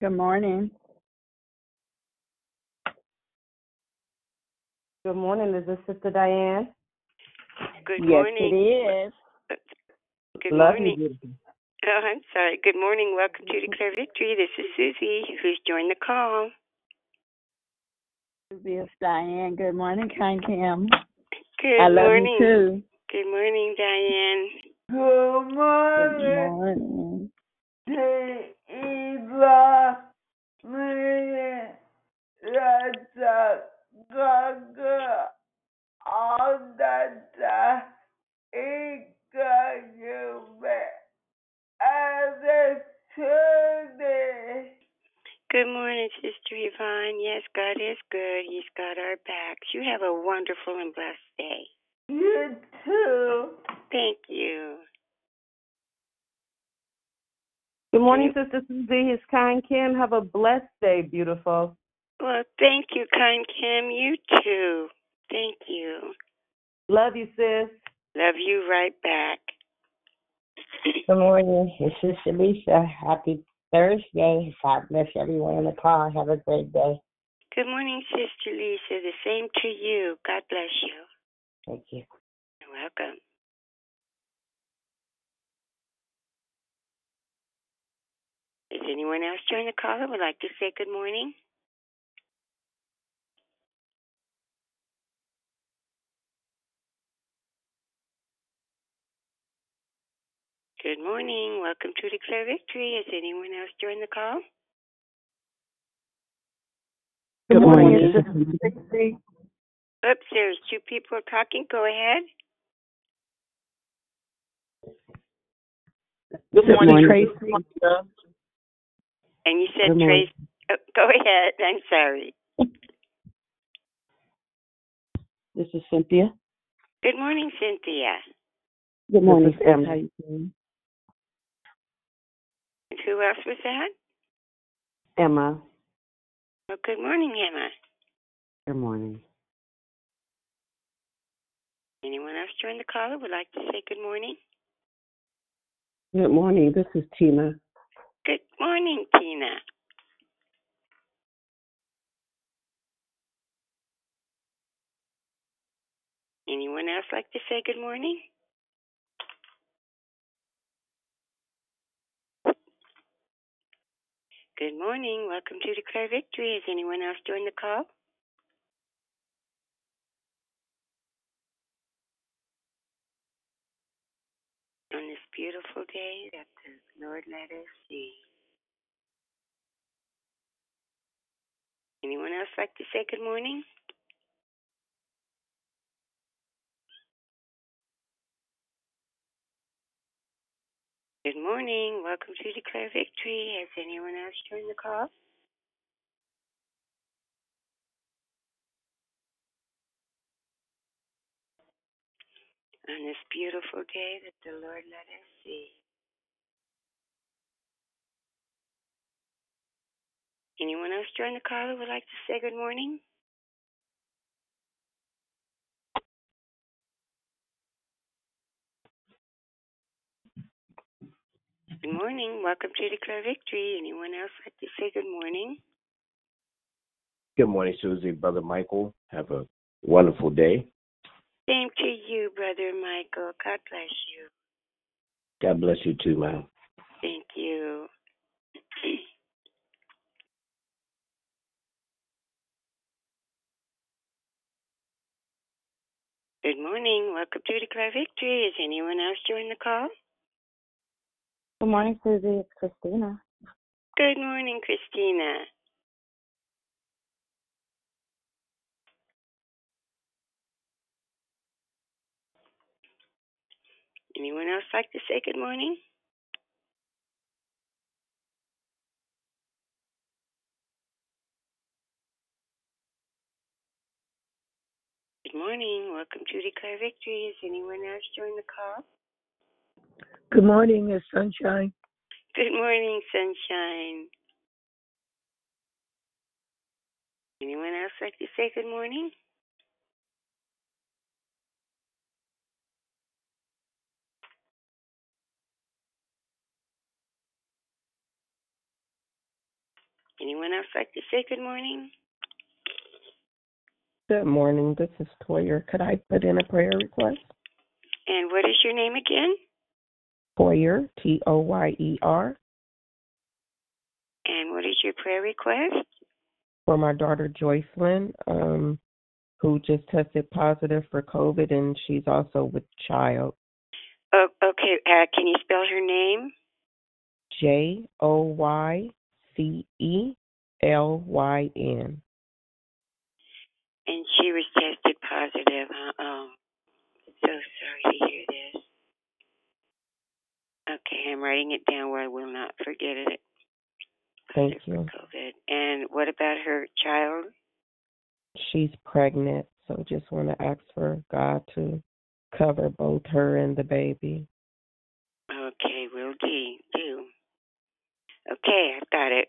Good morning. Good morning. Is this Sister Diane? Good yes, morning. it is. Good Love morning. you, beautiful. Oh, I'm sorry. Good morning. Welcome to Declare Victory. This is Susie, who's joined the call. This is Diane. Good morning, Kind Cam. Good I love morning. you too. Good morning, Diane. Good Good morning, morning. Eva. Mene, Rata, Gaga, Aldata, Ika, Yume, Attitude. Good morning, Sister Yvonne. Yes, God is good. He's got our backs. You have a wonderful and blessed day. You too. Thank you. Good morning, Sister Susie. His kind Kim. Have a blessed day, beautiful. Well, thank you, kind Kim. You too. Thank you. Love you, sis. Love you right back. Good morning. This is Lisa. Happy Thursday. God bless everyone in the call. Have a great day. Good morning, Sister Lisa. The same to you. God bless you. Thank you. You're welcome. Is anyone else join the call that would like to say good morning? Good morning. Welcome to Declare Victory. Has anyone else joined the call? Good, Good morning, morning, Sister Susie. Oops, there's two people talking. Go ahead. Good Good morning, morning. Tracy. And you said Good. Trace. Oh, go ahead. I'm sorry. This is Cynthia. Good morning, Cynthia. Good morning, This is sis. Emma. How you doing? And who else was that? Emma. Well, good morning, Emma. Good morning. Anyone else join the call that would like to say good morning? Good morning. This is Tina. Good morning, Tina. Anyone else like to say good morning? Good morning. Welcome to Declare Victory. Has anyone else joined the call? On this beautiful day that the Lord let us see. Anyone else like to say good morning? Good morning. Welcome to Declare Victory. Has anyone else joined the call? On this beautiful day that the Lord let us see. Anyone else join the call who would like to say good morning? Good morning. Welcome to Declare Victory. Anyone else like to say good morning? Good morning, Susie. Brother Michael. Have a wonderful day. Same to you, Brother Michael. God bless you. God bless you too, ma'am. Thank you. Good morning. Welcome to Declare Victory. Is anyone else joining the call? Good morning, Susie. It's Christina. Good morning, Christina. Anyone else like to say good morning? Good morning. Welcome to Declare Victory. Has anyone else joined the call? Good morning, Miss Sunshine. Good morning, Sunshine. Anyone else like to say good morning? Anyone else like to say good morning? Good morning. This is Toyer. Could I put in a prayer request? And what is your name again? Toyer, T O Y E R, And what is your prayer request? for my daughter Joycelyn, um, who just tested positive for COVID, and she's also with child. Oh, okay. Uh, can you spell her name? J O Y C E L Y N. And she was tested positive. Huh? Um, oh, so sorry to hear this. Okay, I'm writing it down where I will not forget it. Thank you. COVID. And what about her child? She's pregnant, so just want to ask for God to cover both her and the baby. Okay, will do. Do. Okay, I've got it.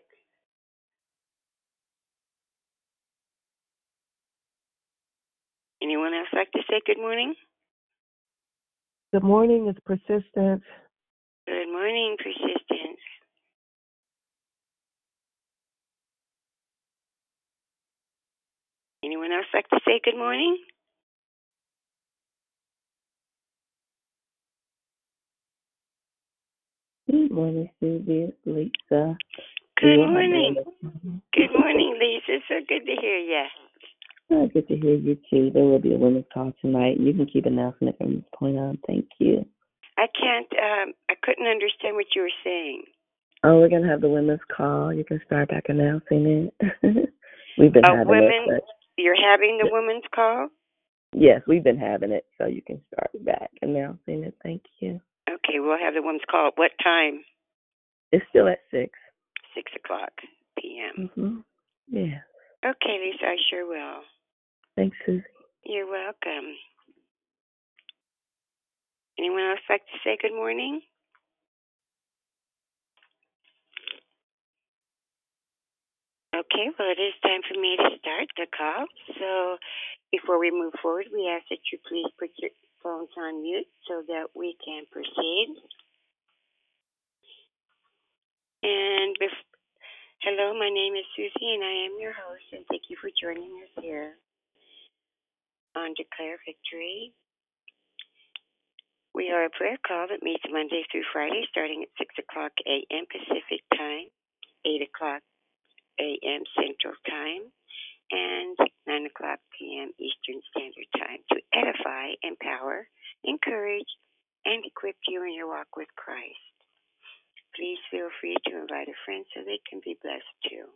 Anyone else like to say good morning? Good morning. It's persistent. Good morning, Persistence. Anyone else like to say good morning? Good morning, Susie. It's Lisa. Good morning. Good morning, Lisa. So good to hear you. Oh, good to hear you too. There will be a women's call tonight. You can keep announcing it from this point on. Thank you. I can't. Um, I couldn't understand what you were saying. Oh, we're gonna have the women's call. You can start back announcing it. we've been Uh, having women- it, You're having the women's call. yes, we've been having it, so you can start back announcing it. Thank you. We'll have the women's call. At what time? It's still at six. Six o'clock p.m. Mhm. Yeah. Okay, Lisa. I sure will. Thanks, Susie. You're welcome. Anyone else like to say good morning? Okay, well, it is time for me to start the call. So before we move forward, we ask that you please put your phones on mute so that we can proceed. And bef- hello, my name is Susie, and I am your host, and thank you for joining us here on Declare Victory. We are a prayer call that meets Monday through Friday, starting at 6 o'clock a.m. Pacific Time, 8 o'clock a.m. Central Time, and 9 o'clock p.m. Eastern Standard Time to edify, empower, encourage, and equip you in your walk with Christ. Please feel free to invite a friend so they can be blessed too.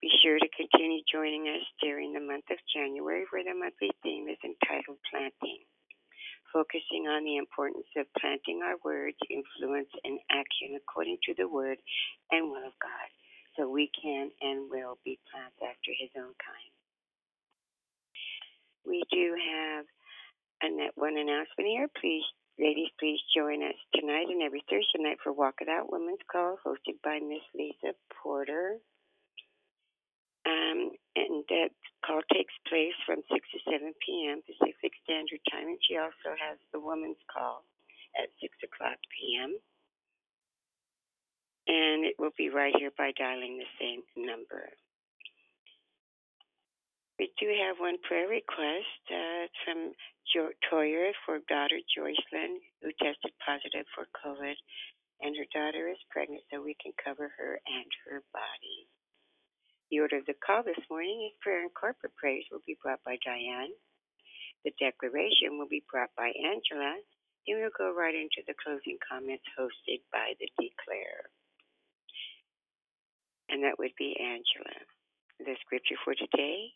Be sure to continue joining us during the month of January, where the monthly theme is entitled Planting focusing on the importance of planting our words, influence, and action according to the word and will of God, so we can and will be planted after His own kind. We do have a one announcement here. Please, ladies, please join us tonight and every Thursday night for Walk It Out Women's Call, hosted by Miss Lisa Porter. Um, and that call takes place from 6 to 7 p.m. Pacific Standard Time, and she also has the women's call at 6 o'clock p.m. And it will be right here by dialing the same number. We do have one prayer request uh, from jo- Toyer for daughter Joycelyn, who tested positive for COVID, and her daughter is pregnant, so we can cover her and her body. The order of the call this morning is prayer and corporate praise will be brought by Diane. The declaration will be brought by Angela. Then we'll go right into the closing comments hosted by the declare. And that would be Angela. The scripture for today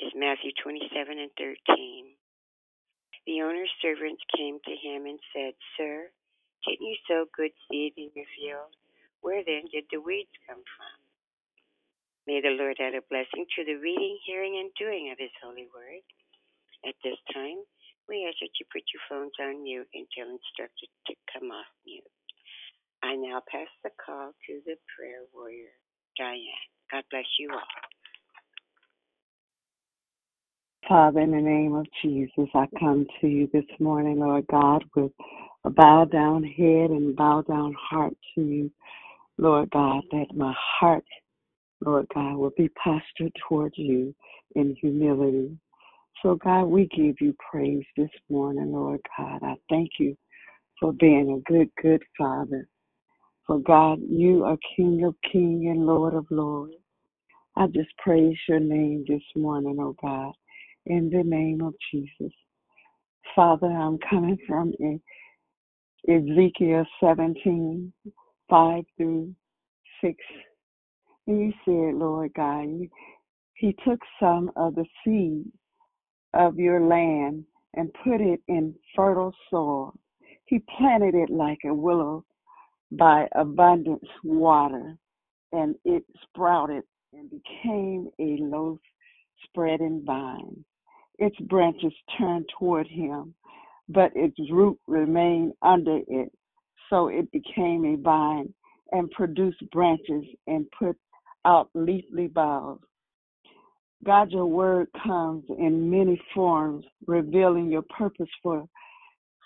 is Matthew 27 and 13. The owner's servants came to him and said, Sir, didn't you sow good seed in your field? Where then did the weeds come from? May the Lord add a blessing to the reading, hearing, and doing of His holy word. At this time, we ask that you put your phones on mute until instructed to come off mute. I now pass the call to the prayer warrior, Diane. God bless you all. Father, in the name of Jesus, I come to you this morning, Lord God, with a bow down head and bow down heart to you. Lord God, that my heart, Lord God, will be postured toward you in humility. So, God, we give you praise this morning, Lord God. I thank you for being a good, good Father. For God, you are King of kings and Lord of lords. I just praise your name this morning, oh God, in the name of Jesus. Father, I'm coming from Ezekiel 17, 5 through 6. And you said, Lord God, you, He took some of the seed of your land and put it in fertile soil. He planted it like a willow by abundant water, and it sprouted and became a low spreading vine. Its branches turned toward him, but its root remained under it. So it became a vine and produced branches and put out leafy boughs. God, your word comes in many forms, revealing your purpose for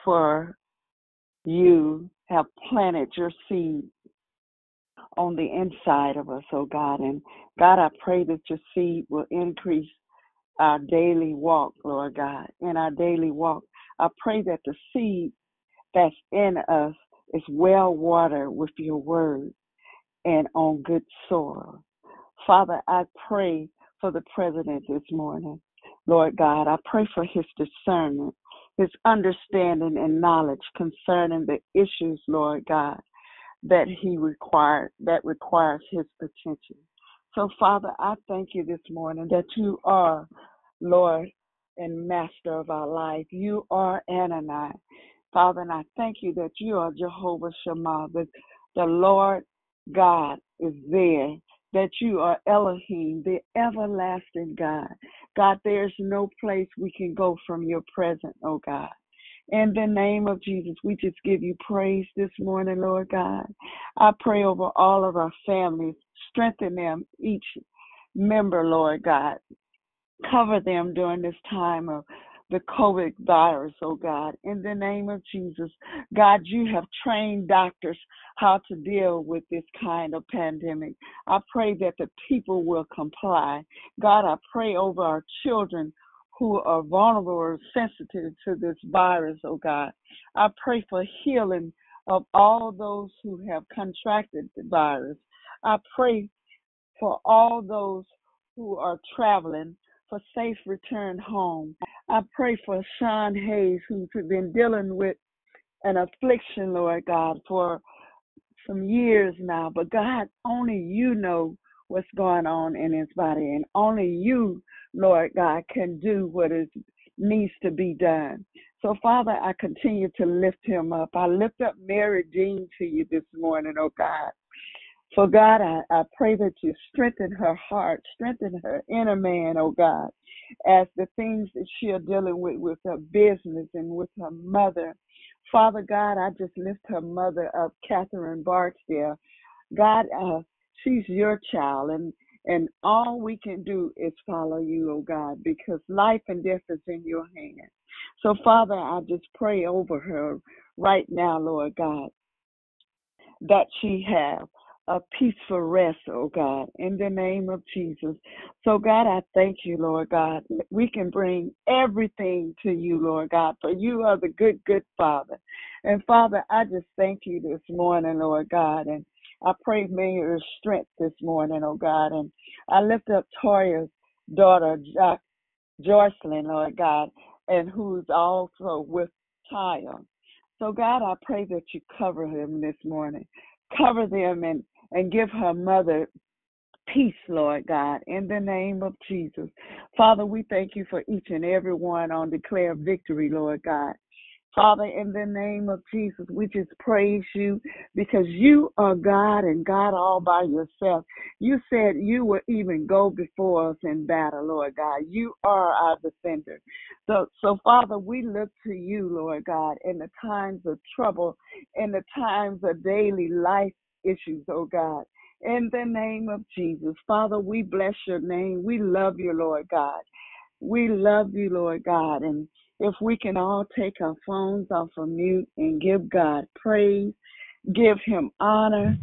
for you have planted your seed on the inside of us, oh God. And God, I pray that your seed will increase our daily walk, Lord God. In our daily walk, I pray that the seed that's in us is well watered with your word and on good soil. Father, I pray for the president this morning. Lord God, I pray for his discernment, his understanding and knowledge concerning the issues, Lord God, that he required that requires his attention. So Father, I thank you this morning that you are Lord and master of our life. You are Anani. Father, and I thank you that you are Jehovah Shammah, that the Lord God is there, that you are Elohim, the everlasting God. God, there's no place we can go from your presence, oh God. In the name of Jesus, we just give you praise this morning, Lord God. I pray over all of our families, strengthen them, each member, Lord God. Cover them during this time of the COVID virus, oh God. In the name of Jesus, God, you have trained doctors how to deal with this kind of pandemic. I pray that the people will comply. God, I pray over our children who are vulnerable or sensitive to this virus, oh God. I pray for healing of all those who have contracted the virus. I pray for all those who are traveling for safe return home. I pray for Sean Hayes, who's been dealing with an affliction, Lord God, for some years now. But God, only you know what's going on in his body, and only you, Lord God, can do what is needs to be done. So, Father, I continue to lift him up. I lift up Mary Jean to you this morning, oh God. So, God, I, I pray that you strengthen her heart, strengthen her inner man, oh God, as the things that she are dealing with with her business and with her mother. Father God, I just lift her mother up, Catherine Barksdale. God, uh, she's your child, and and all we can do is follow you, oh God, because life and death is in your hand. So, Father, I just pray over her right now, Lord God, that she have a peaceful rest, oh God, in the name of Jesus. So, God, I thank you, Lord God. We can bring everything to you, Lord God, for you are the good, good Father. And Father, I just thank you this morning, Lord God. And I pray may your strength this morning, oh God. And I lift up Toyer's daughter, jo- Joycelyn, Lord God, and who's also with Taya. So, God, I pray that you cover him this morning. Cover them and and give her mother peace, Lord God, in the name of Jesus. Father, we thank you for each and every one on Declare Victory, Lord God. Father, in the name of Jesus, we just praise you because you are God and God all by yourself. You said you will even go before us in battle, Lord God. You are our defender. So, so Father, we look to you, Lord God, in the times of trouble, in the times of daily life issues, oh God. In the name of Jesus, Father, we bless your name. We love you, Lord God. We love you, Lord God. And if we can all take our phones off of mute and give God praise, give him honor,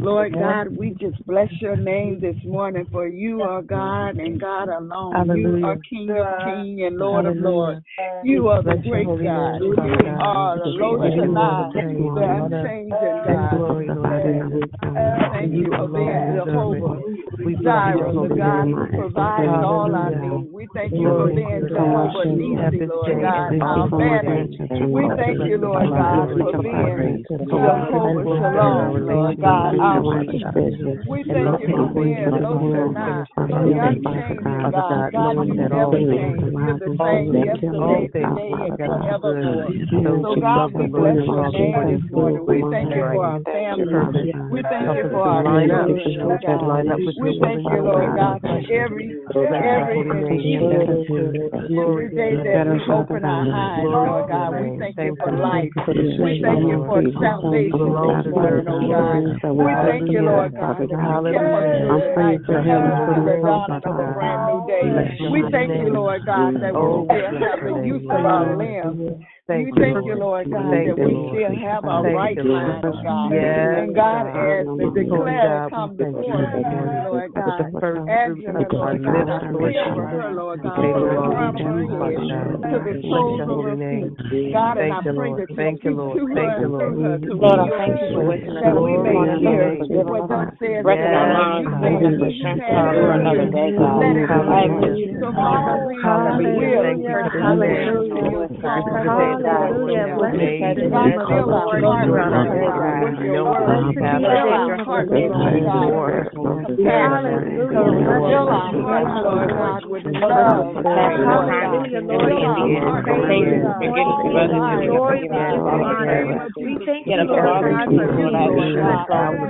Lord God, we just bless your name this morning for you are God and God alone. You are King of kings and Lord of Hallelujah. lords. You are the great God. You are the Lord of you all Shaddai, the praise, the honor, unchanging God. Glory, Lord Thank You for being Jehovah. We Jireh, the God who provides all our Hallelujah. needs. We thank you for being to God. Jehovah We have Nisi, Lord God, our this moment banner. We thank you, Lord God, for being So we lift Jehovah you up in our Shalom, Lord God, our peace. We thank look you at for being get Lo going and Shaddai, finish this the day, unchanging God. God, God, you that all never things, change. You're the same yesterday, today, and together for good forevermore. So God, love the we Lord bless and your call name according this to morning. We thank you for mighty our families. purpose. We thank you us for our line up, children, oh God. line up with We thank you, Lord God, Lord for God. every Bless your every holy name, achievement Jesus. Glory every day to that we open our eyes, Lord God. We thank you for life. Thank you for the We thank oh you for salvation alone this morning, deserve the glory. God. We thank you, Lord God, that you kept us Hallelujah. through the night. You Bless kept your us to holy the name, dawning Father of a brand new day. We thank you. Lord God, that we still bless have the use of our limbs. Thank We you, thank you, Lord. God, Thank that you, we Lord. still have our Thank right you, mind, oh God. Yes, And God, as Holy declare come before us this this morning. Lord God. the first fruits Angela, of Lord God, lips, Lord God, we God, from the crown to of her you, head to the soles your of her name. feet. God, and Thank I you, pray Lord. that you Thank you, speak Lord. to Thank her and through Lord. her to Lord, we I thank you for waking us that up we this Glory may to morning. your Thank you hear for name. giving what us thus says breath the in our Lord. Yes, And lungs you and say, God. moving He the who strength has for ears, another day, Hallelujah. God. let it I Hallelujah. So, you, Father, God. we Hallelujah. will Thank you for this day. listen to Yes, your This God. is song, the day Lord God, Lord from has heaven. made, and God, we come fill our to hearts, rejoice Lord in it, God, with your knowing that word. you have Fill a our hearts, purpose Lord in God, store. with Yes, compassion. Lord. Fill our hearts, Lord God, with love, Having no Lord time God. to Fill being our being hearts, thank Lord you Yes. for Oh.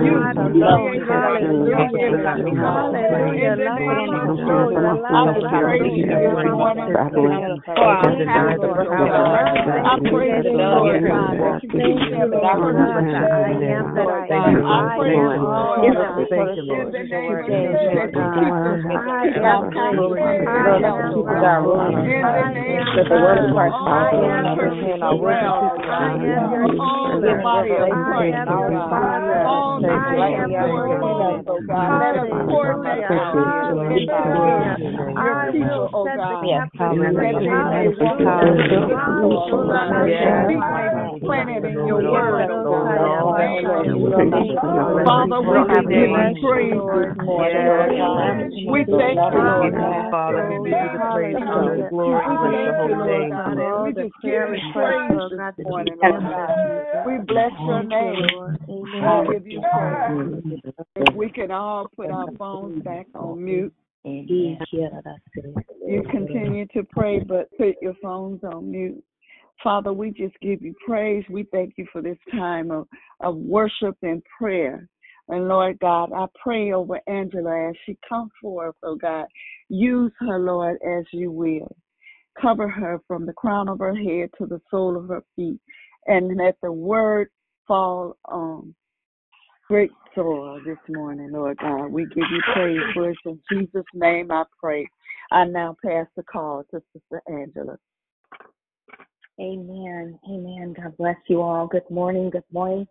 Thank you, I Lord. pray Thank you, Lord. morning, Give her God, Thank you, in Lord. the to name of stay in Jesus, here, that you God. keep them, keep And I our appreciate pastors you, in good Lord, that health, you oh keep us God. our roof, In the name of that the word of Jesus, Christ keeps all going the on and churches saying our roof is around, keep oh us God, God. for all the Give us body of revelation Thank Christ, you, oh knowledge Lord. God, through prayer. all the Thank you, Right Lord. me churches out Thank into you, the among us, Lord. kingdom. oh God. Let us coordinate our Appreciate you, Lord. Glory individual to your people, oh God, that Hallelujah. we may walk in what you're Hallelujah. looking for, oh God, that our Yes, feet may God. be We bless planted in your Lord at all word, oh times, God, and in the all his name of praises Jesus. shall Father, we give you praise this morning, Yes, Lord God. Lord We thank you, We Lord give you, God, Father, we give you the praise, honor, and glory. We Bless your thank holy name. We just give you praise this morning, We bless your name. Give you praise. We can all put our phones back on mute. You continue to pray, but put your phones on mute. Father, we just give you praise. We thank you for this time of, of worship and prayer. And Lord God, I pray over Angela as she comes forth, oh God. Use her, Lord, as you will. Cover her from the crown of her head to the sole of her feet. And let the word fall on great soil this morning, Lord God. We give you praise for it. In Jesus' name I pray. I now pass the call to Sister Angela. Amen. Amen. God bless you all. Good morning. Good morning.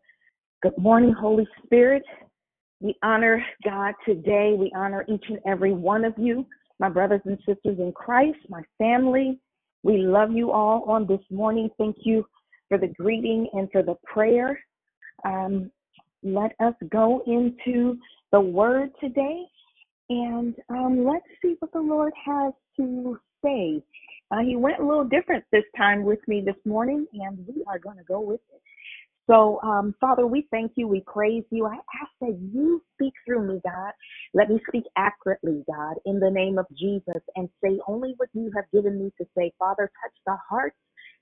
Good morning, Holy Spirit. We honor God today. We honor each and every one of you, my brothers and sisters in Christ, my family. We love you all on this morning. Thank you for the greeting and for the prayer. Um, let us go into the word today and um, let's see what the Lord has to say. Uh, he went a little different this time with me this morning, and we are going to go with it. So, um, Father, we thank you. We praise you. I ask that you speak through me, God. Let me speak accurately, God, in the name of Jesus, and say only what you have given me to say. Father, touch the hearts,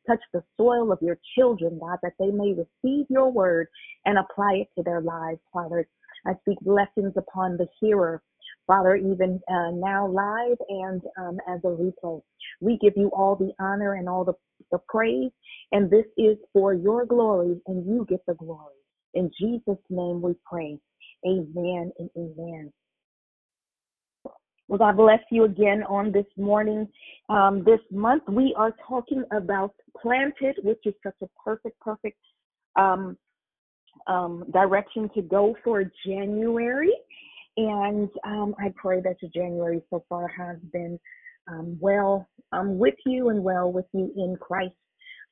touch the soil of your children, God, that they may receive your word and apply it to their lives, Father. I speak blessings upon the hearer, Father, even uh, now live and um, as a replay. We give you all the honor and all the, the praise, and this is for your glory, and you get the glory. In Jesus' name we pray. Amen and amen. Well, God bless you again on this morning. Um, this month we are talking about planted, which is such a perfect, perfect um, um, direction to go for January. And um, I pray that your January so far has been um, well um, with you and well with you in Christ.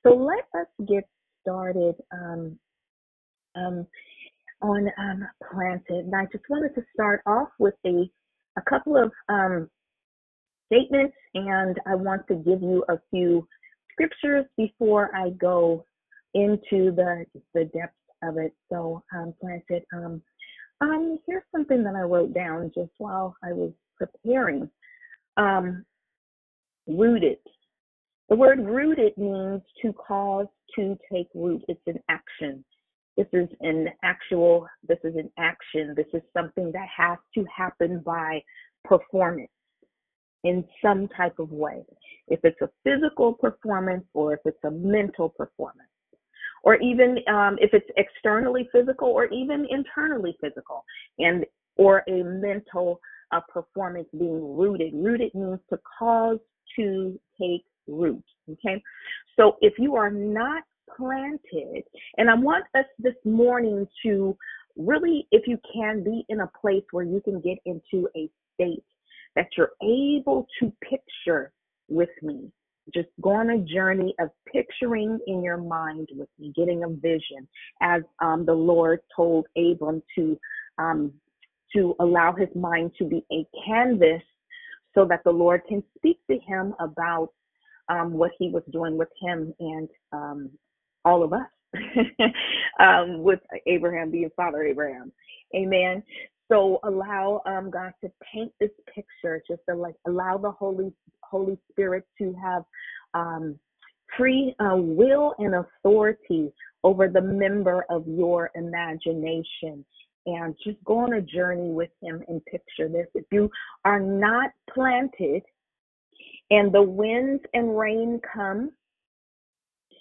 So let us get started um, um, on um, planted. And I just wanted to start off with a a couple of um, statements, and I want to give you a few scriptures before I go into the the depths of it. So um, planted. Um, um, here's something that I wrote down just while I was preparing. Um, rooted. The word rooted means to cause to take root. It's an action. This is an actual, this is an action. This is something that has to happen by performance in some type of way. If it's a physical performance or if it's a mental performance, or even um, if it's externally physical or even internally physical, and or a mental uh, performance being rooted. Rooted means to cause to take root. Okay, so if you are not planted. And I want us this morning to really, if you can, be in a place where you can get into a state that you're able to picture with me. Just go on a journey of picturing in your mind with me, getting a vision, as um, the Lord told Abram to um, to allow his mind to be a canvas, so that the Lord can speak to him about um, what He was doing with him and um, all of us um, with Abraham being Father Abraham. Amen. So allow um, God to paint this picture. Just to, like allow the Holy Holy Spirit to have um, free uh, will and authority over the member of your imagination. And just go on a journey with him and picture this. If you are not planted and the winds and rain come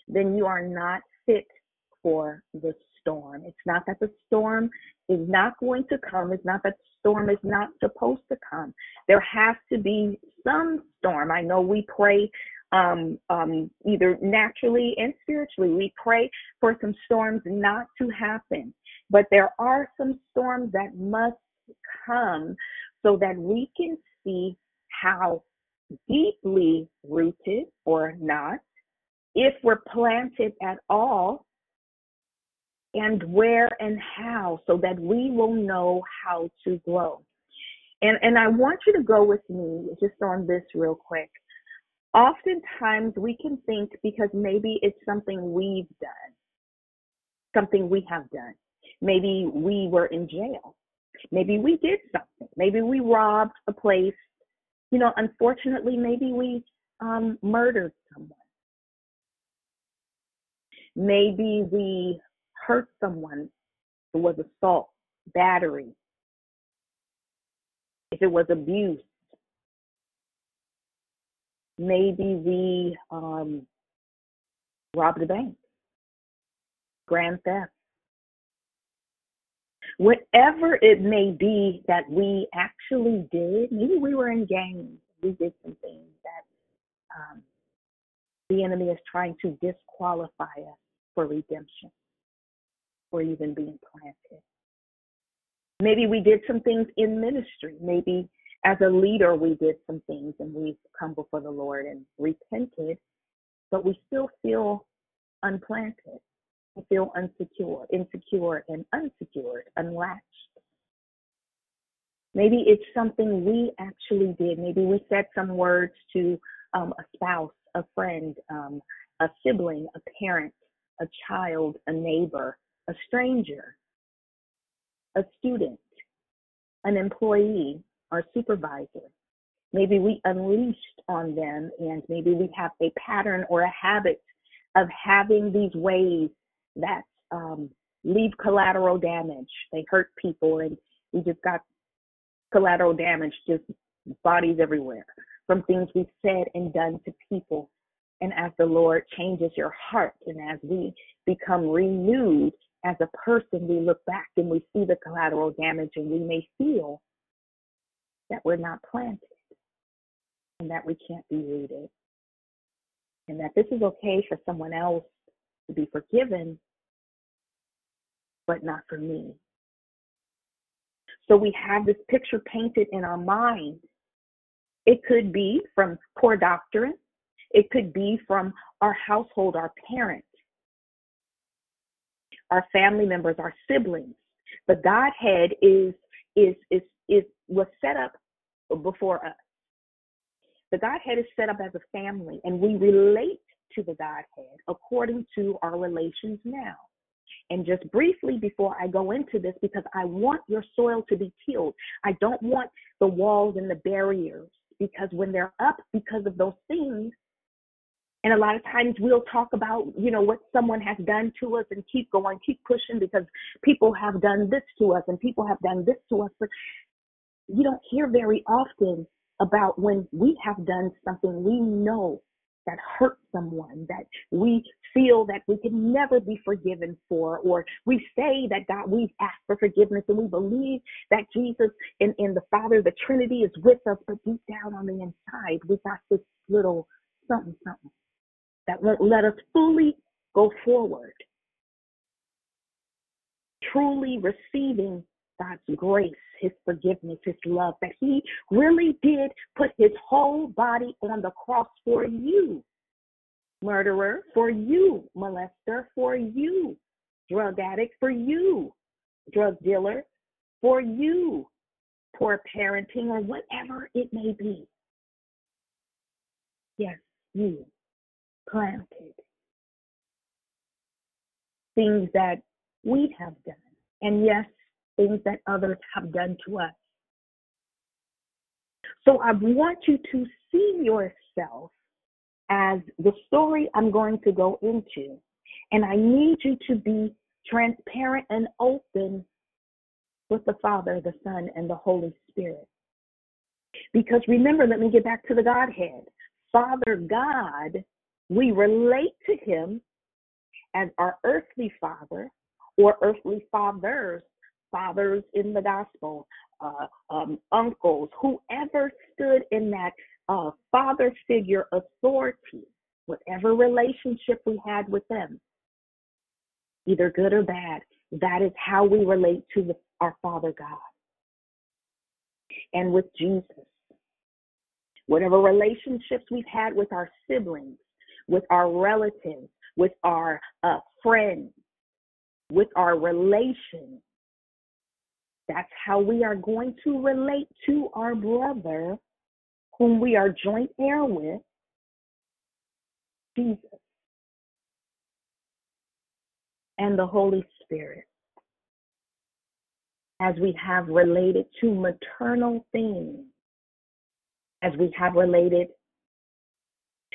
then you are not fit for the storm. It's not that the storm is not going to come. It's not that the storm is not supposed to come. There has to be some storm. I know we pray um, um, either naturally and spiritually. We pray for some storms not to happen, but there are some storms that must come so that we can see how deeply rooted or not if we're planted at all, and where and how, so that we will know how to grow. And, and I want you to go with me just on this real quick. Oftentimes we can think because maybe it's something we've done, something we have done. Maybe we were in jail. Maybe we did something. Maybe we robbed a place. You know, unfortunately, maybe we um, murdered someone. Maybe we hurt someone. It was assault, battery. If it was abuse. Maybe we um, robbed a bank. Grand theft. Whatever it may be that we actually did, maybe we were in gangs. We did some things that um, the enemy is trying to disqualify us for redemption or even being planted. Maybe we did some things in ministry. Maybe as a leader, we did some things and we've come before the Lord and repented, but we still feel unplanted. We feel insecure, insecure, and unsecured, unlatched. Maybe it's something we actually did. Maybe we said some words to um, a spouse, a friend, um, a sibling, a parent, a child, a neighbor, a stranger, a student, an employee, or supervisor. Maybe we unleashed on them, and maybe we have a pattern or a habit of having these ways that um, leave collateral damage. They hurt people, and we just got collateral damage, just bodies everywhere from things we've said and done to people and as the Lord changes your heart and as we become renewed as a person, we look back and we see the collateral damage and we may feel that we're not planted and that we can't be rooted. And that this is okay for someone else to be forgiven, but not for me. So we have this picture painted in our mind. It could be from poor doctrine, it could be from our household, our parents, our family members, our siblings. The Godhead is is is is was set up before us. The Godhead is set up as a family, and we relate to the Godhead according to our relations now. And just briefly before I go into this, because I want your soil to be tilled, I don't want the walls and the barriers, because when they're up because of those things, and a lot of times we'll talk about, you know, what someone has done to us and keep going, keep pushing because people have done this to us and people have done this to us. But you don't hear very often about when we have done something we know that hurt someone that we feel that we can never be forgiven for or we say that god we've asked for forgiveness and we believe that jesus and, and the father the trinity is with us but deep down on the inside we got this little something something that won't let us fully go forward. Truly receiving God's grace, His forgiveness, His love, that He really did put His whole body on the cross for you, murderer, for you, molester, for you, drug addict, for you, drug dealer, for you, poor parenting, or whatever it may be. Yes, you planted things that we have done. And yes, things that others have done to us. So I want you to see yourself as the story I'm going to go into. And I need you to be transparent and open with the Father, the Son, and the Holy Spirit. Because remember, let me get back to the Godhead. Father God, we relate to Him as our earthly Father or earthly fathers fathers in the gospel, uh, um, uncles, whoever stood in that uh, father figure authority, whatever relationship we had with them, either good or bad, that is how we relate to the, our Father God. And with Jesus, whatever relationships we've had with our siblings, with our relatives, with our uh, friends, with our relations, that's how we are going to relate to our brother, whom we are joint heir with, Jesus, and the Holy Spirit, as we have related to maternal things, as we have related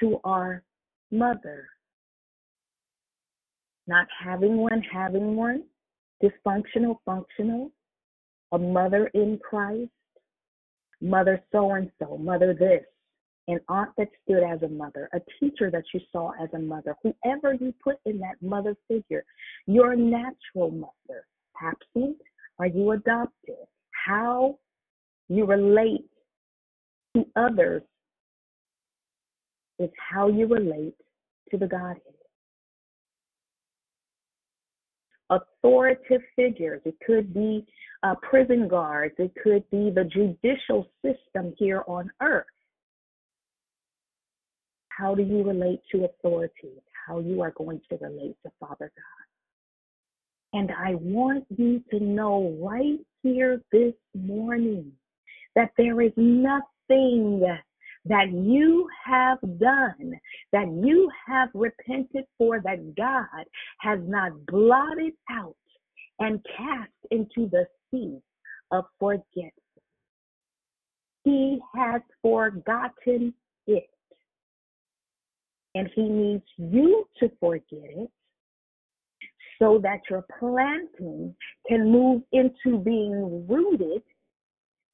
to our mother. Not having one, having one, dysfunctional, functional, a mother in Christ, mother so and so, mother this, an aunt that stood as a mother, a teacher that you saw as a mother, whoever you put in that mother figure, your natural mother, absent, are you adopted? How you relate to others is how you relate to the Godhead. Authoritative figures, it could be uh, prison guards, it could be the judicial system here on earth. How do you relate to authority? How you are going to relate to Father God. And I want you to know right here this morning that there is nothing that you have done, that you have repented for, that God has not blotted out and cast into the sea of forgetfulness. He has forgotten it. And he needs you to forget it so that your planting can move into being rooted,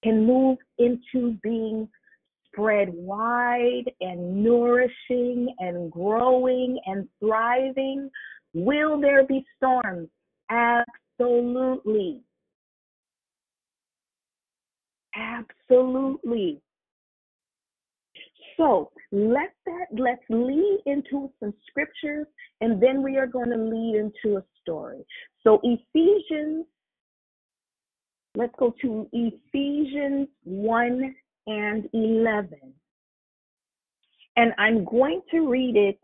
can move into being spread wide and nourishing and growing and thriving. Will there be storms? Absolutely. Absolutely. So let that let's lead into some scriptures and then we are going to lead into a story. So Ephesians let's go to Ephesians 1 and 11. And I'm going to read it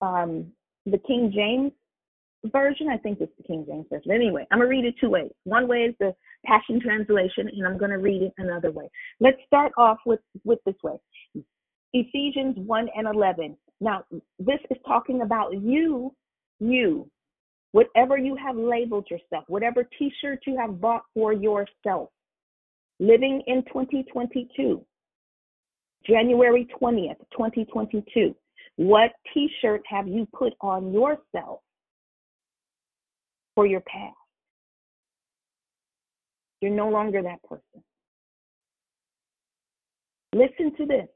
um the King James version. I think it's the King James version. Anyway, I'm gonna read it two ways. One way is the Passion Translation, and I'm gonna read it another way. Let's start off with with this way. Ephesians 1 and 11. Now, this is talking about you, you, whatever you have labeled yourself, whatever t shirt you have bought for yourself, living in 2022, January 20th, 2022. What t shirt have you put on yourself for your past? You're no longer that person. Listen to this.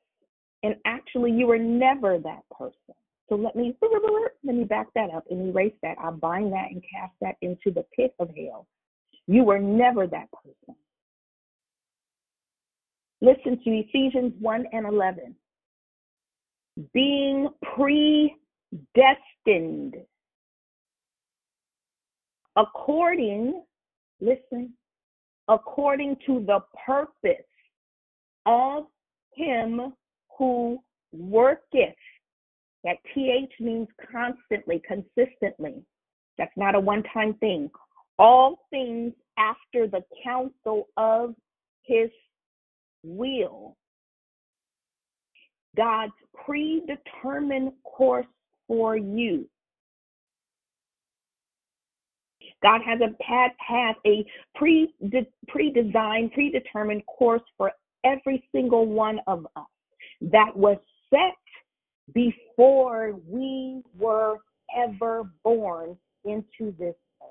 And actually, you were never that person. So let me let me back that up and erase that. I bind that and cast that into the pit of hell. You were never that person. Listen to Ephesians 1 and 11. Being predestined according, listen, according to the purpose of him who worketh. That TH means constantly, consistently. That's not a one time thing. All things after the counsel of his will. God's predetermined course for you. God has a has, has a pre pre-designed, predetermined course for every single one of us that was set before we were ever born into this earth.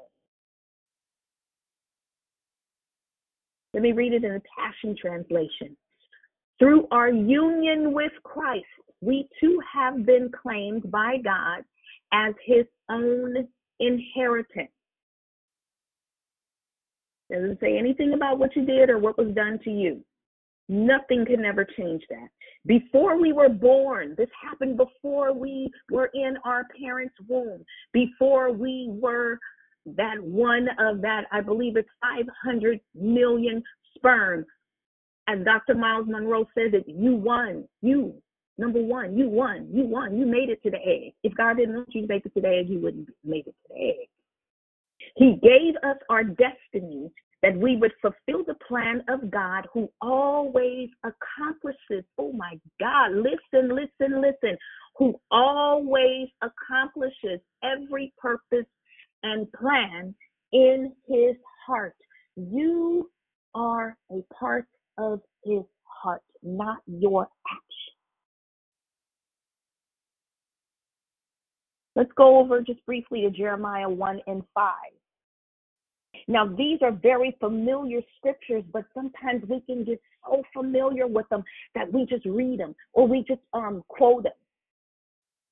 Let me read it in the Passion Translation. Through our union with Christ, we too have been claimed by God as his own inheritance. Doesn't say anything about what you did or what was done to you. Nothing can ever change that. Before we were born, this happened before we were in our parents' womb, before we were that one of that, I believe it's 500 million sperm. And Dr. Myles Munroe says that you won, you, number one, you won, you won, you made it to the egg. If God didn't want you to make it to the egg, you wouldn't made it to the egg. He gave us our destiny that we would fulfill the plan of God who always accomplishes. Oh my God, listen, listen, listen. Who always accomplishes every purpose and plan in his heart. You are a part of his heart, not your action. Let's go over just briefly to Jeremiah 1 and 5. Now, these are very familiar scriptures, but sometimes we can get so familiar with them that we just read them or we just um, quote them.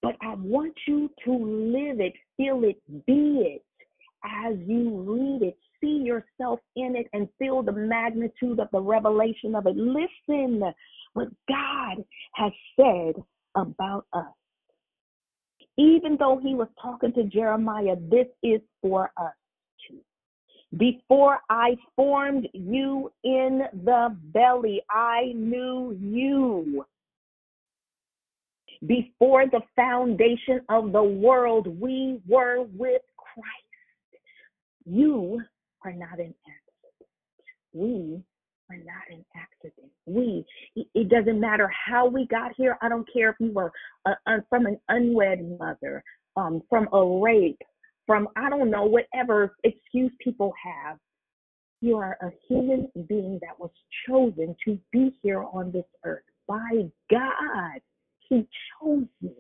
But I want you to live it, feel it, be it as you read it. See yourself in it and feel the magnitude of the revelation of it. Listen what God has said about us. Even though he was talking to Jeremiah, this is for us. too. Before I formed you in the belly, I knew you. Before the foundation of the world, we were with Christ. You are not an accident. We are not an accident. We, it doesn't matter how we got here. I don't care if you were uh, from an unwed mother, um, from a rape, from, I don't know, whatever excuse people have. You are a human being that was chosen to be here on this earth by God. He chose you.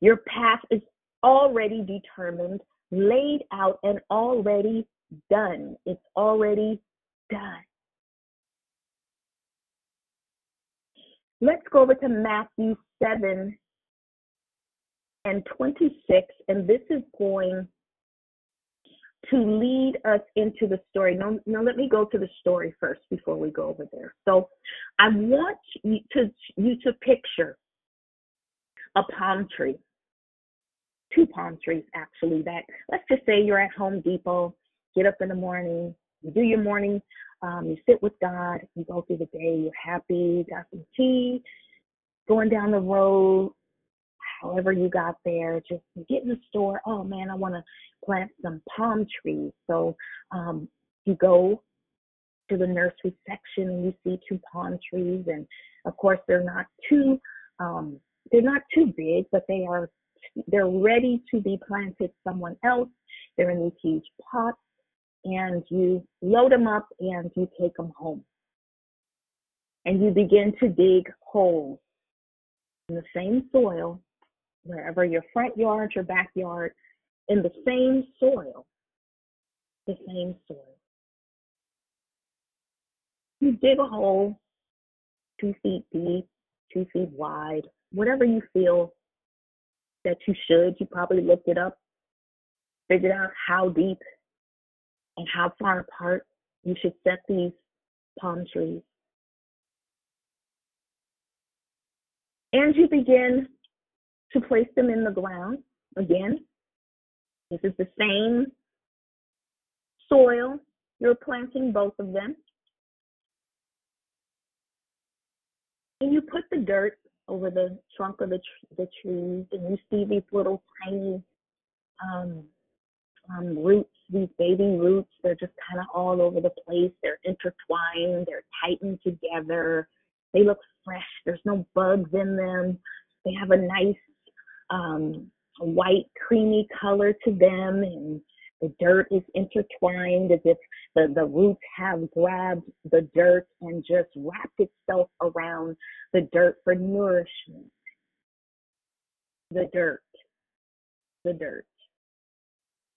Your path is already determined, laid out, and already done. It's already done. Let's go over to Matthew 7 and 26, and this is going to lead us into the story. Now, now let me go to the story first before we go over there. So I want you to you to picture a palm tree. Two palm trees actually that let's just say you're at Home Depot, get up in the morning, you do your morning, um, you sit with God, you go through the day, you're happy, got some tea, going down the road, however you got there, just get in the store. Oh man, I want to plant some palm trees. So um, you go to the nursery section and you see two palm trees, and of course they're not too um, they're not too big, but they are they're ready to be planted someone else. They're in these huge pots, and you load them up and you take them home. And you begin to dig holes in the same soil wherever your front yard, your backyard, in the same soil, the same soil. You dig a hole two feet deep, two feet wide, whatever you feel that you should. You probably looked it up, figured out how deep and how far apart you should set these palm trees. And you begin to place them in the ground. Again, this is the same soil. You're planting both of them. And you put the dirt over the trunk of the, tr- the trees, and you see these little tiny um, um, roots, these baby roots. They're just kind of all over the place. They're intertwined, they're tightened together. They look fresh. There's no bugs in them. They have a nice um, white, creamy color to them, and the dirt is intertwined as if the, the roots have grabbed the dirt and just wrapped itself around the dirt for nourishment. The dirt, the dirt,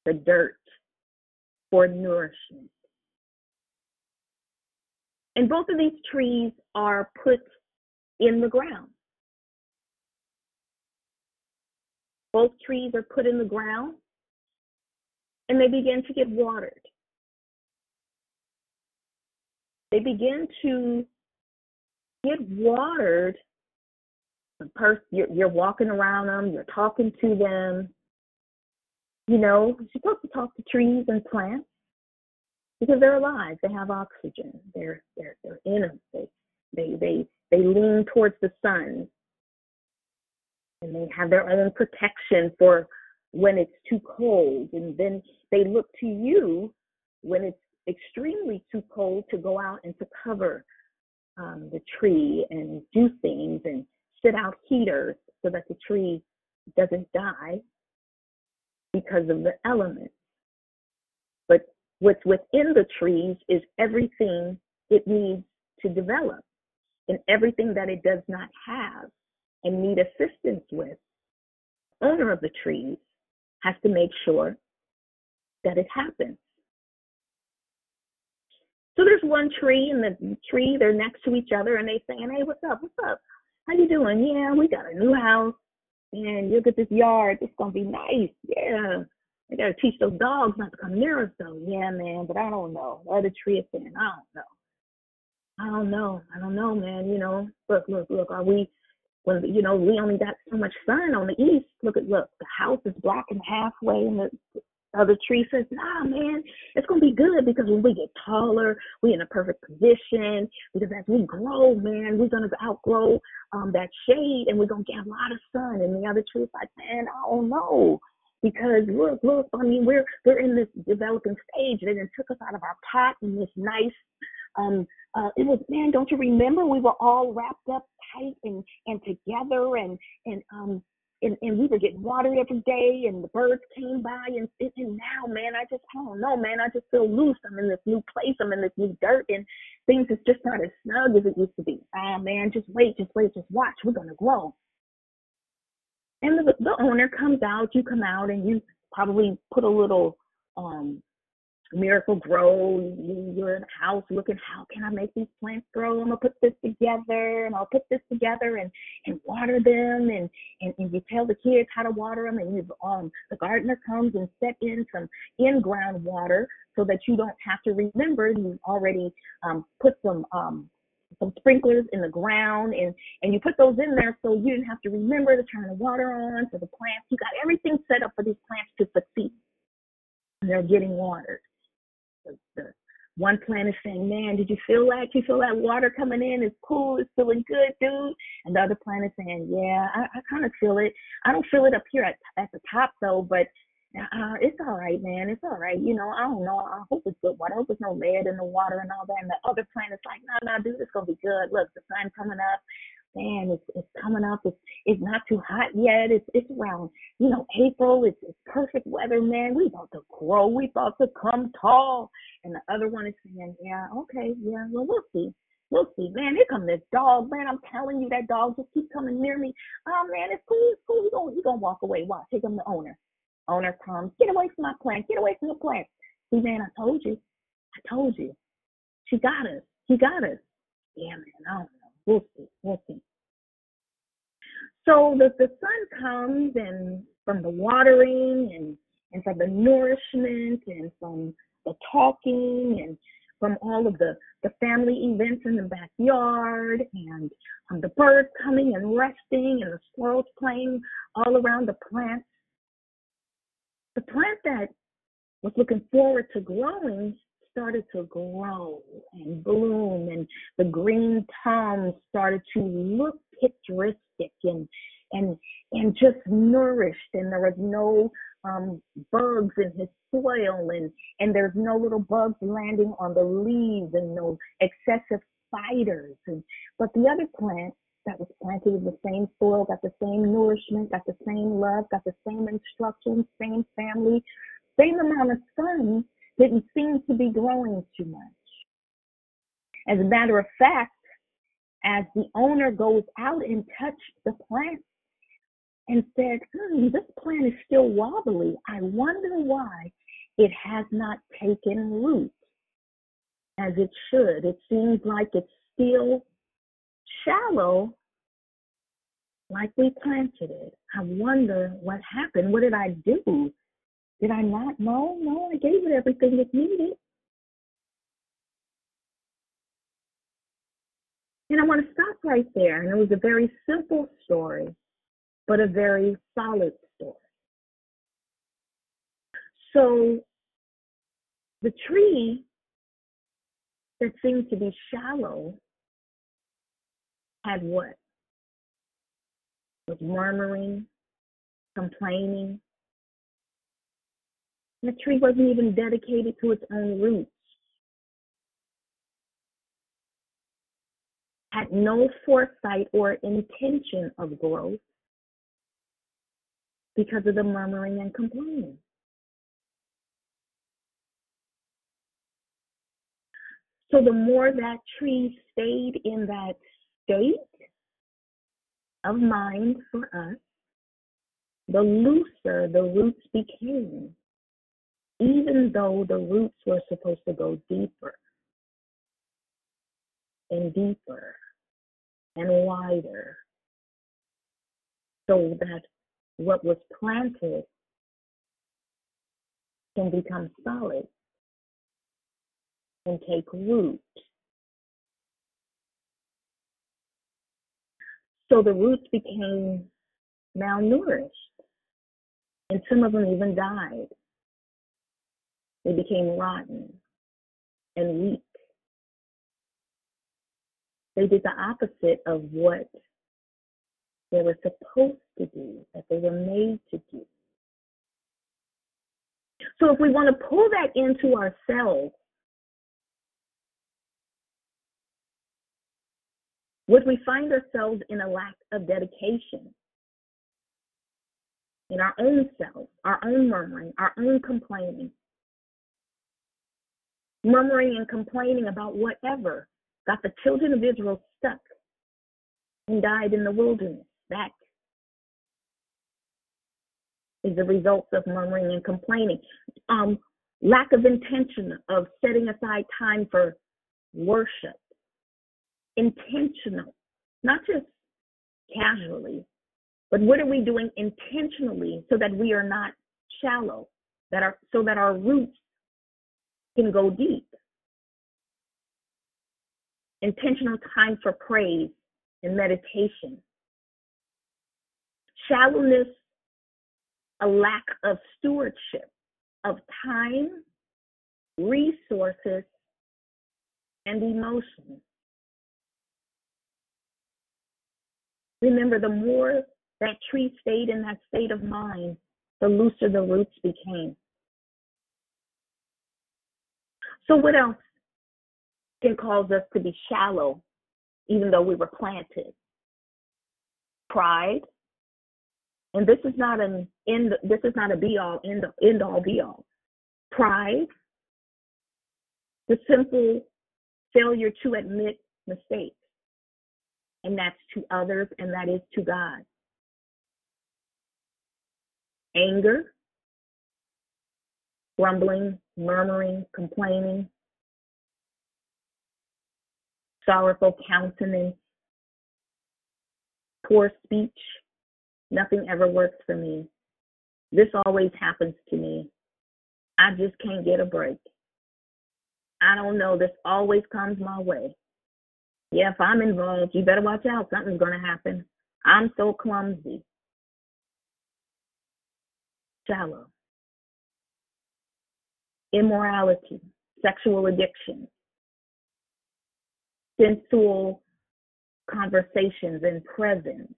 the dirt for nourishment. And both of these trees are put in the ground. Both trees are put in the ground and they begin to get watered. They begin to get watered. The person you're, you're walking around them, you're talking to them. You know, you're supposed to talk to trees and plants because they're alive. They have oxygen. They're they're they're in them. They they they they lean towards the sun and they have their own protection for when it's too cold and then they look to you when it's extremely too cold to go out and to cover um, the tree and do things and sit out heaters so that the tree doesn't die because of the elements. But what's within the trees is everything it needs to develop and everything that it does not have and need assistance with, owner of the trees has to make sure that it happens. So there's one tree and the tree, they're next to each other and they saying, Hey, what's up? What's up? How you doing? Yeah, we got a new house and look at this yard. It's gonna be nice. Yeah. I gotta teach those dogs not to come near us though. Yeah, man, but I don't know. The other tree is saying, I don't know. I don't know. I don't know, man. You know, look, look, look, are we when you know we only got so much sun on the east. Look at look, the house is blocking halfway, and the other tree says, "Nah, man, it's gonna be good because when we get taller, we in a perfect position. Because as we grow, man, we're gonna outgrow um, that shade, and we're gonna get a lot of sun." And the other tree is like, "Man, I don't know." Because look, look, I mean, we're we're in this developing stage. They then took us out of our pot in this nice um, uh, it was man, don't you remember? We were all wrapped up tight and and together, and and um and, and we were getting watered every day, and the birds came by, and and now, man, I just I don't know, man, I just feel loose. I'm in this new place, I'm in this new dirt, and things is just not as snug as it used to be. Ah, man, just wait, just wait, just watch. We're gonna grow. And the, the owner comes out, you come out, and you probably put a little um Miracle-Gro. You, you're in a house looking, how can I make these plants grow? I'm gonna put this together, and I'll put this together, and and water them, and and, and you tell the kids how to water them, and you um the gardener comes and set in some in-ground water so that you don't have to remember. You've already um put some um some sprinklers in the ground and and you put those in there so you didn't have to remember to turn the water on for the plants. You got everything set up for these plants to succeed. And they're getting watered. The, the one plant is saying, Man, did you feel that? You feel that water coming in? It's cool, it's feeling good, dude. And the other plant is saying, Yeah, I, I kind of feel it. I don't feel it up here at, at the top though, but uh, it's all right, man. It's all right. You know, I don't know. I hope it's good water. I hope there's no lead in the water and all that. And the other plant is like, no, no, dude, it's gonna be good. Look, the sun coming up. Man, it's it's coming up. It's it's not too hot yet. It's it's around, you know, April. It's it's perfect weather, man. We about to grow. We about to come tall. And the other one is saying, yeah, okay, yeah, well, we'll see. We'll see, man. Here come this dog, man. I'm telling you, that dog just keeps coming near me. Oh man, it's cool, it's cool. He gonna he gonna walk away. Watch, take him the owner. Owner comes, get away from my plant, get away from the plant. See, man, I told you. I told you. She got us. He got us. Yeah, man, I don't know. We'll see. We'll see. So the, the sun comes and from the watering and, and from the nourishment and from the talking and from all of the, the family events in the backyard and um, the birds coming and resting and the squirrels playing all around the plants the plant that was looking forward to growing started to grow and bloom and the green toms started to look picturesque and and and just nourished and there was no um, bugs in his soil and and there's no little bugs landing on the leaves and no excessive spiders and but the other plant that was planted in the same soil, got the same nourishment, got the same love, got the same instruction, same family, same amount of sun, didn't seem to be growing too much. As a matter of fact, as the owner goes out and touched the plant and said, hmm, this plant is still wobbly. I wonder why it has not taken root as it should. It seems like it's still shallow like we planted it. I wonder what happened. What did I do? Did I not know? No, I gave it everything it needed. And I want to stop right there. And it was a very simple story, but a very solid story. So the tree that seemed to be shallow had what? Was murmuring, complaining. The tree wasn't even dedicated to its own roots. Had no foresight or intention of growth because of the murmuring and complaining. So the more that tree stayed in that state of mind for us, the looser the roots became, even though the roots were supposed to go deeper and deeper and wider, so that what was planted can become solid and take root So the roots became malnourished, and some of them even died. They became rotten and weak. They did the opposite of what they were supposed to do, that they were made to do. So if we want to pull that into ourselves, Would we find ourselves in a lack of dedication in our own selves, our own murmuring, our own complaining? Murmuring and complaining about whatever got the children of Israel stuck and died in the wilderness. That is the result of murmuring and complaining. Um, lack of intention of setting aside time for worship. Intentional, not just casually, but what are we doing intentionally so that we are not shallow, that are so that our roots can go deep. Intentional time for praise and meditation. Shallowness, a lack of stewardship of time, resources, and emotions. Remember, the more that tree stayed in that state of mind, the looser the roots became. So, what else can cause us to be shallow, even though we were planted? Pride. And this is not an end, this is not a be all, end, end all, be all. Pride, the simple failure to admit mistakes, and that's to others, and that is to God. Anger, grumbling, murmuring, complaining, sorrowful countenance, poor speech. Nothing ever works for me. This always happens to me. I just can't get a break. I don't know. This always comes my way. Yeah, if I'm involved, you better watch out. Something's going to happen. I'm so clumsy. Shallow immorality, sexual addiction, sensual conversations and presence,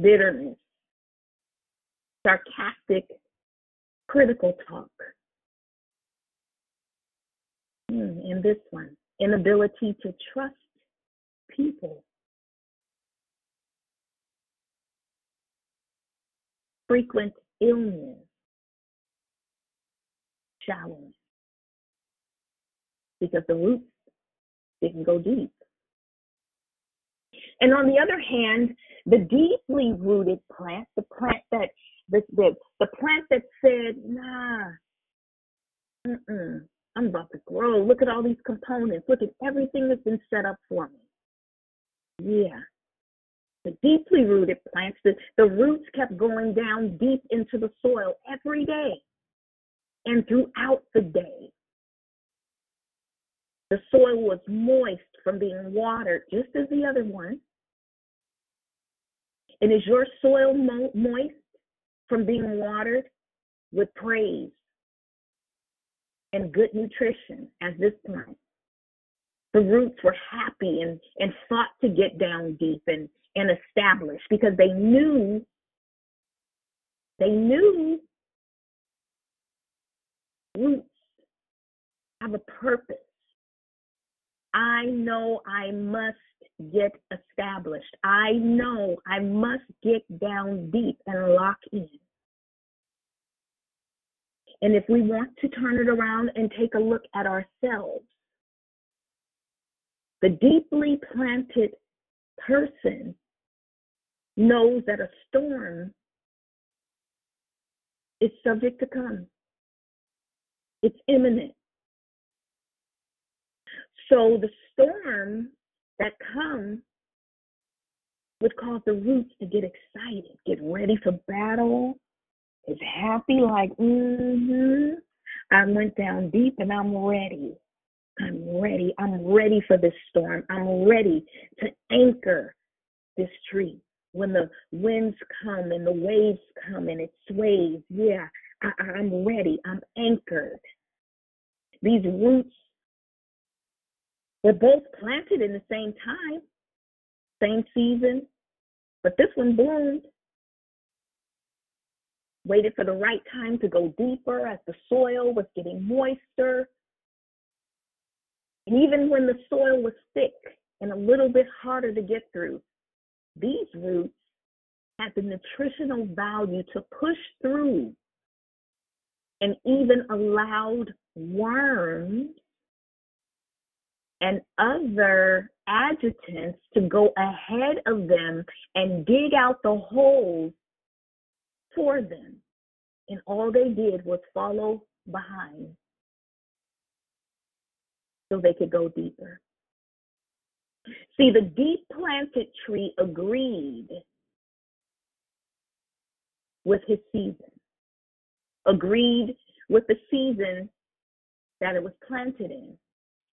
bitterness, sarcastic, critical talk. Hmm, and this one, inability to trust people. Frequent illness, shallowness, because the roots didn't go deep. And on the other hand, the deeply rooted plant, the plant that the the, the plant that said, nah, mm-mm, I'm about to grow. Look at all these components. Look at everything that's been set up for me. Yeah, the deeply rooted plants, the, the roots kept going down deep into the soil every day and throughout the day. The soil was moist from being watered, just as the other one. And is your soil mo- moist from being watered with praise and good nutrition as this plant? The roots were happy and, and fought to get down deep and and established because they knew they knew roots have a purpose. I know I must get established. I know I must get down deep and lock in. And if we want to turn it around and take a look at ourselves, the deeply planted person knows that a storm is subject to come. It's imminent. So the storm that comes would cause the roots to get excited, get ready for battle, is happy, like, mm-hmm. I went down deep and I'm ready. I'm ready. I'm ready for this storm. I'm ready to anchor this tree when the winds come and the waves come and it sways, yeah, I, I'm ready. I'm anchored. These roots were both planted in the same time, same season, but this one bloomed. Waited for the right time to go deeper as the soil was getting moister. And even when the soil was thick and a little bit harder to get through, these roots had the nutritional value to push through and even allowed worms and other adjutants to go ahead of them and dig out the holes for them. And all they did was follow behind so they could go deeper. See, the deep planted tree agreed with his season, agreed with the season that it was planted in,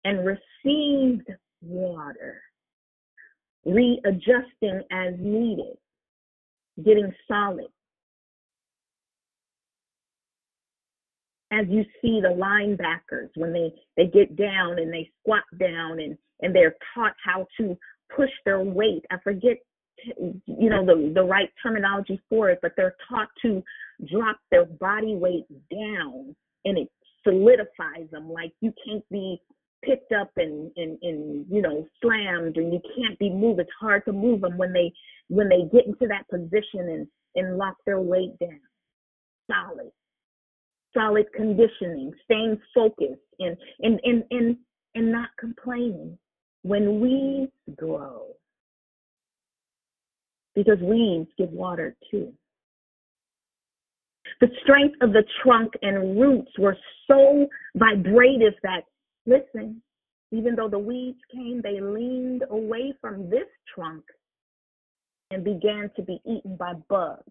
and received water, readjusting as needed, getting solid. As you see the linebackers when they, they get down and they squat down and, and they're taught how to push their weight. I forget you know the the right terminology for it but they're taught to drop their body weight down and it solidifies them. Like you can't be picked up and, and and you know slammed and you can't be moved. It's hard to move them when they when they get into that position and and lock their weight down. Solid solid conditioning staying focused and and and and, and not complaining when weeds grow because weeds give water too. The strength of the trunk and roots were so vibrative that, listen, even though the weeds came, they leaned away from this trunk and began to be eaten by bugs.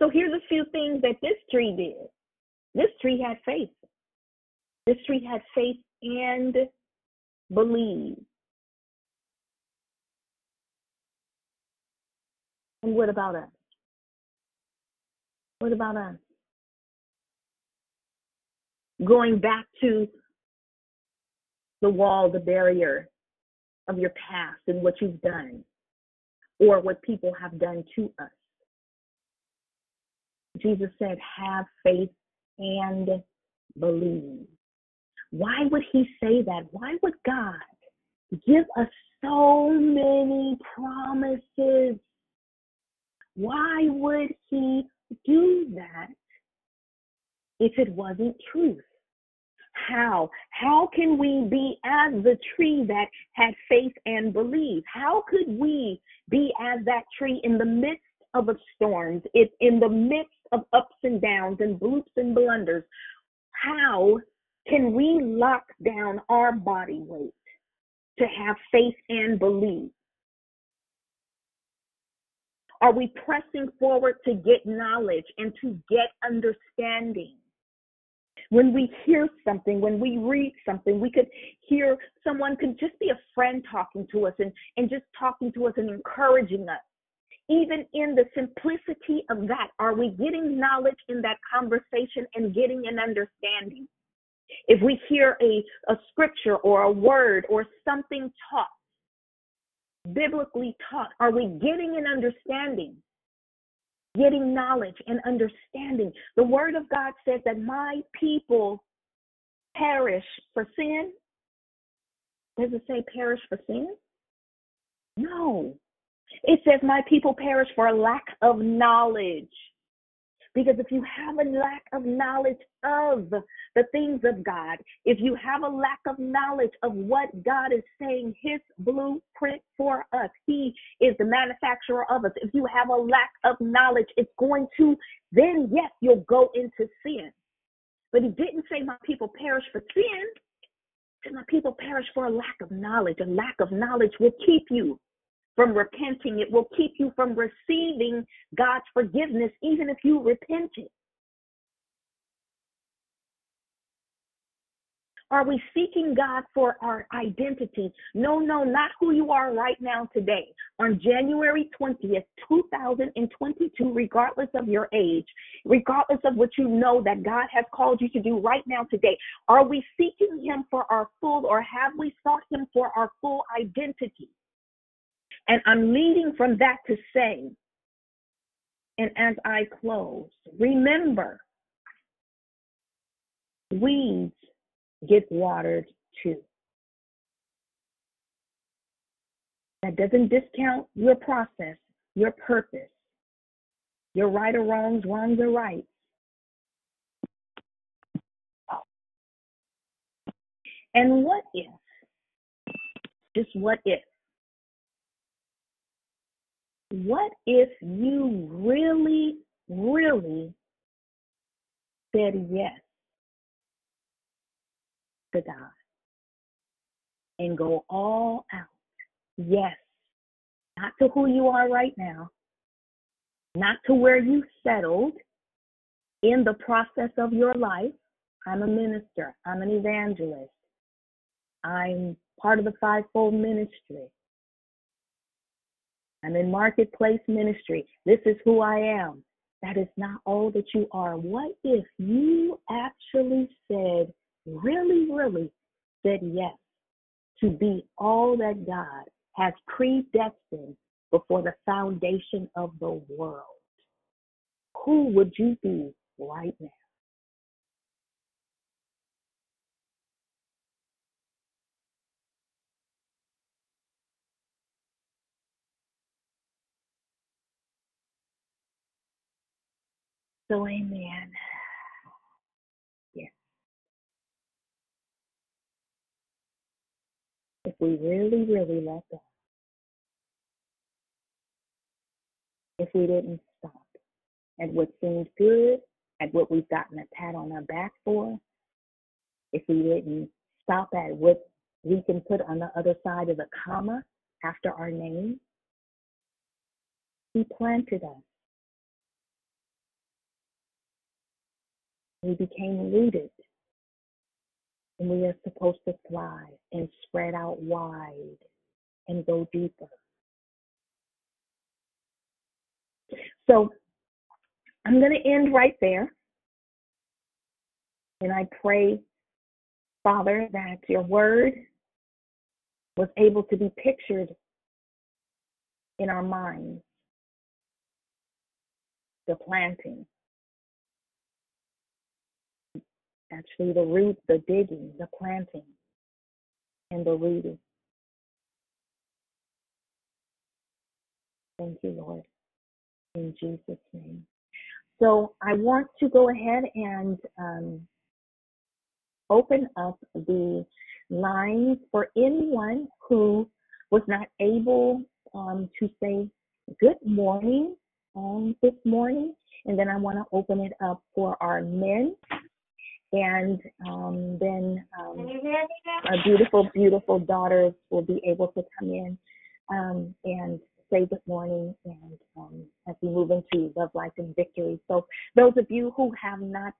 So here's a few things that this tree did. This tree had faith. This tree had faith and believed. And what about us? What about us? Going back to the wall, the barrier of your past and what you've done or what people have done to us. Jesus said, have faith and believe. Why would he say that? Why would God give us so many promises why would he do that if it wasn't truth? How? How can we be as the tree that had faith and believe? How could we be as that tree in the midst of a storm, it, in the midst of ups and downs and bloops and blunders? How can we lock down our body weight to have faith and believe? Are we pressing forward to get knowledge and to get understanding? When we hear something, when we read something, we could hear someone could just be a friend talking to us and, and just talking to us and encouraging us. Even in the simplicity of that, are we getting knowledge in that conversation and getting an understanding? If we hear a, a scripture or a word or something taught, biblically taught? Are we getting an understanding? Getting knowledge and understanding. The word of God says that my people perish for sin. Does it say perish for sin? No. It says my people perish for a lack of knowledge. Because if you have a lack of knowledge of the things of God, if you have a lack of knowledge of what God is saying, His blueprint for us, He is the manufacturer of us. If you have a lack of knowledge, it's going to, then yes, you'll go into sin. But He didn't say, My people perish for sin. He said, My people perish for a lack of knowledge. A lack of knowledge will keep you from repenting. It will keep you from receiving God's forgiveness, even if you repent it. Are we seeking God for our identity? No, no, not who you are right now today. On January 20th, 2022, regardless of your age, regardless of what you know that God has called you to do right now today, are we seeking Him for our full or have we sought Him for our full identity? And I'm leading from that to say, and as I close, remember, weeds get watered too. That doesn't discount your process, your purpose, your right or wrongs, wrongs or rights. And what if, just what if, what if you really, really said yes to God and go all out. Yes, not to who you are right now, not to where you settled in the process of your life. I'm a minister, I'm an evangelist, I'm part of the fivefold ministry. I'm in marketplace ministry. This is who I am. That is not all that you are. What if you actually said, really, really said yes to be all that God has predestined before the foundation of the world? Who would you be right now? So, amen. Yes. If we really, really let go, if we didn't stop at what seemed good, at what we've gotten a pat on our back for, if we didn't stop at what we can put on the other side of the comma after our name, He planted us. We became rooted. And we are supposed to fly and spread out wide and go deeper. So I'm going to end right there. And I pray, Father, that your word was able to be pictured in our minds. The planting, actually, the root, the digging, the planting, and the rooting. Thank you, Lord, in Jesus' name. So I want to go ahead and um, open up the lines for anyone who was not able um, to say good morning um, this morning. And then I want to open it up for our men. And um, then um, our beautiful, beautiful daughters will be able to come in um, and say good morning and um, as we move into love, life, and victory. So those of you who have not,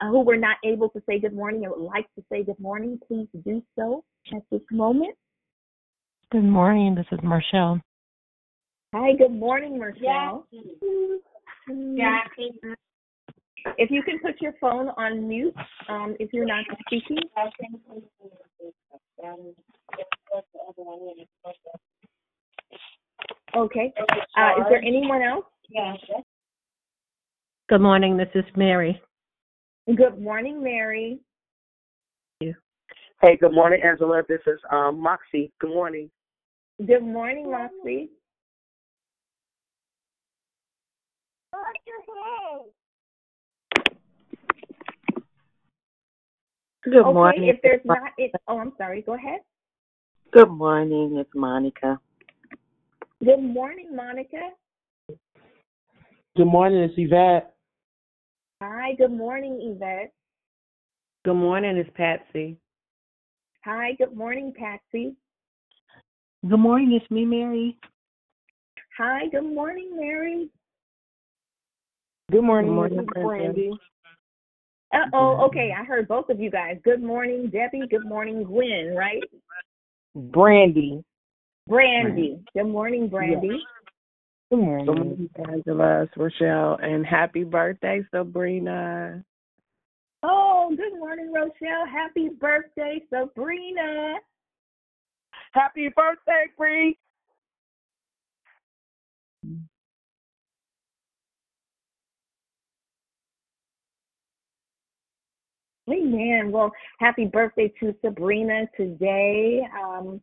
who were not able to say good morning and would like to say good morning, please do so at this moment. Good morning. This is Marshall. Hi, good morning, Marcel. If you can put your phone on mute, um, if you're not speaking. Okay. Uh, is there anyone else? Good morning. This is Mary. Good morning, Mary. Hey, good morning, Angela. This is um, Moxie. Good morning. Good morning, Moxie. Good okay, morning. if there's not, it, oh, I'm sorry. Go ahead. Good morning. It's Monica. Good morning, Monica. Good morning, it's Yvette. Hi. Good morning, Yvette. Good morning, it's Patsy. Hi. Good morning, Patsy. Good morning, it's me, Mary. Hi. Good morning, Mary. Good morning, Good morning, this is Brandy. Uh oh. Okay, I heard both of you guys. Good morning, Debbie. Good morning, Gwen. Right? Brandy. Brandy. Good morning, Brandy. Good Good morning. morning, Angela, it's Rochelle, and happy birthday, Sabrina. Oh, good morning, Rochelle. Happy birthday, Sabrina. Happy birthday, Bree. Amen. Well, happy birthday to Sabrina today. Um,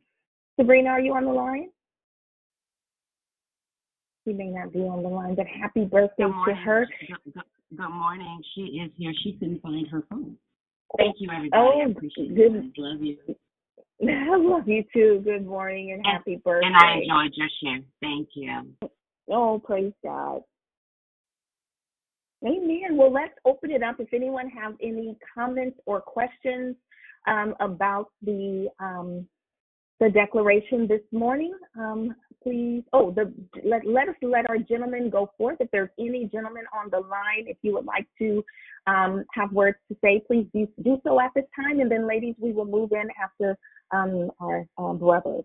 Sabrina, are you on the line? She may not be on the line, but happy birthday to her. Good, good, good morning. She is here. She couldn't find her phone. Thank you, everybody. Oh, I appreciate good. it. Love you. I love you too. Good morning and happy birthday. And I enjoyed your share. Thank you. Oh, praise God. Amen. Well, let's open it up. If anyone has any comments or questions um, about the um, the declaration this morning, um, please. Oh, the let let us let our gentlemen go forth. If there's any gentlemen on the line, if you would like to um, have words to say, please do, do so at this time. And then, ladies, we will move in after um, our um, brothers.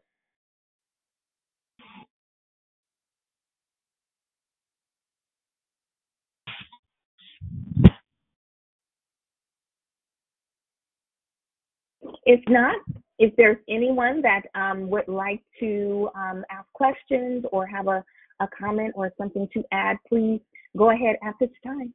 If not, if there's anyone that um, would like to um, ask questions or have a, a comment or something to add, please go ahead at this time.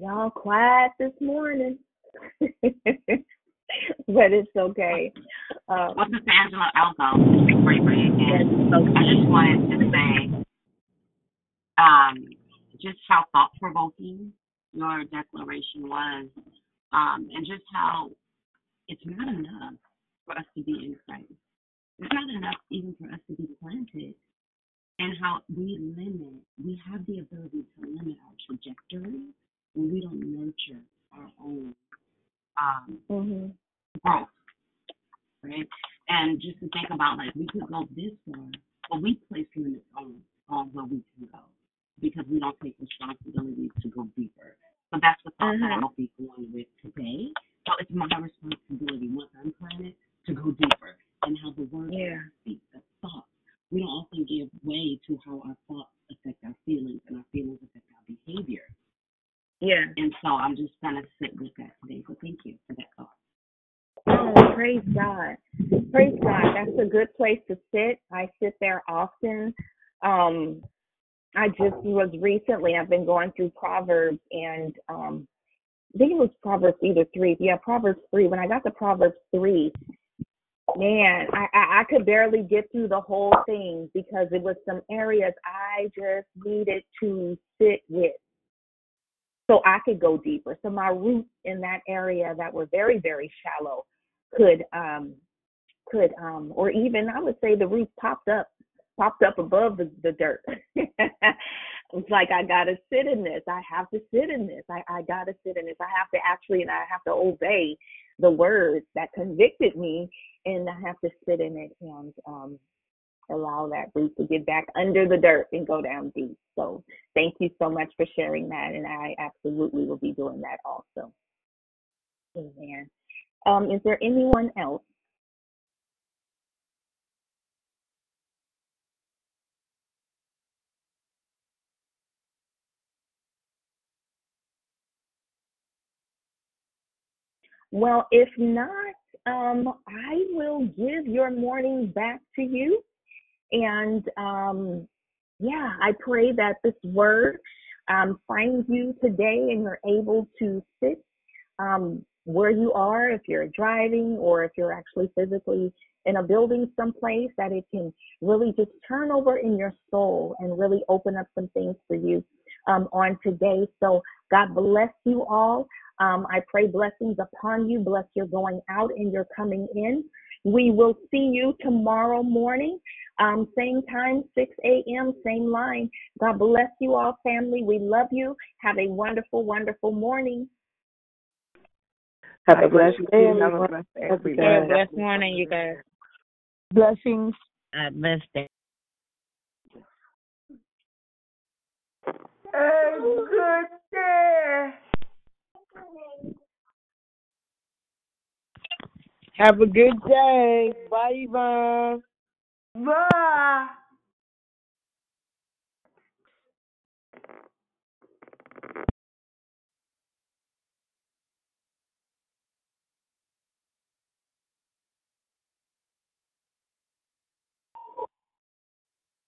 Y'all quiet this morning, but it's okay. Um, Well, Sister Angela, I'll go before you bring it in. I just wanted to say, um, just how thought provoking your declaration was, um, and just how it's not enough for us to be in Christ. It's not enough even for us to be planted, and how we limit, we have the ability to limit our trajectory when we don't nurture our own um, mhm. growth, right? And just to think about like we could go this far, but we place limits on on where we can go because we don't take responsibility to go deeper. So that's the thought that Mhm. I'll be going with today. So it's my responsibility once I'm planted to go deeper and how the word Yeah. speaks, the thoughts. We don't often give way to how our thoughts affect our feelings and our feelings affect our behavior. Yeah. And so I'm just gonna sit with that today. So thank you for that thought. Oh, praise God. Praise God. That's a good place to sit. I sit there often. Um, I just was recently, I've been going through Proverbs and um, I think it was Proverbs either three. Yeah, Proverbs three. When I got to Proverbs three, man, I, I, I could barely get through the whole thing because it was some areas I just needed to sit with so I could go deeper. So my roots in that area that were very, very shallow could um could um or even I would say the roots popped up popped up above the, the dirt. it's like I gotta sit in this. I have to sit in this. I, I gotta sit in this. I have to actually and I have to obey the words that convicted me and I have to sit in it and um allow that root to get back under the dirt and go down deep. So thank you so much for sharing that and I absolutely will be doing that also. Amen. Um, is there anyone else? Well, if not, um, I will give your morning back to you. And um, yeah, I pray that this word um, finds you today and you're able to sit um, where you are, if you're driving or if you're actually physically in a building someplace, that it can really just turn over in your soul and really open up some things for you um, on today. So God bless you all. Um, I pray blessings upon you, bless your going out and your coming in. We will see you tomorrow morning, um, same time, 6 a.m., same line. God bless you all, family. We love you. Have a wonderful, wonderful morning. Have a blessed day, Have a blessed day, Have a good everybody. day. Blessed morning, you guys. Blessings. Uh, blessed day. A good day. Have a good day. Bye, Yvonne. Bye.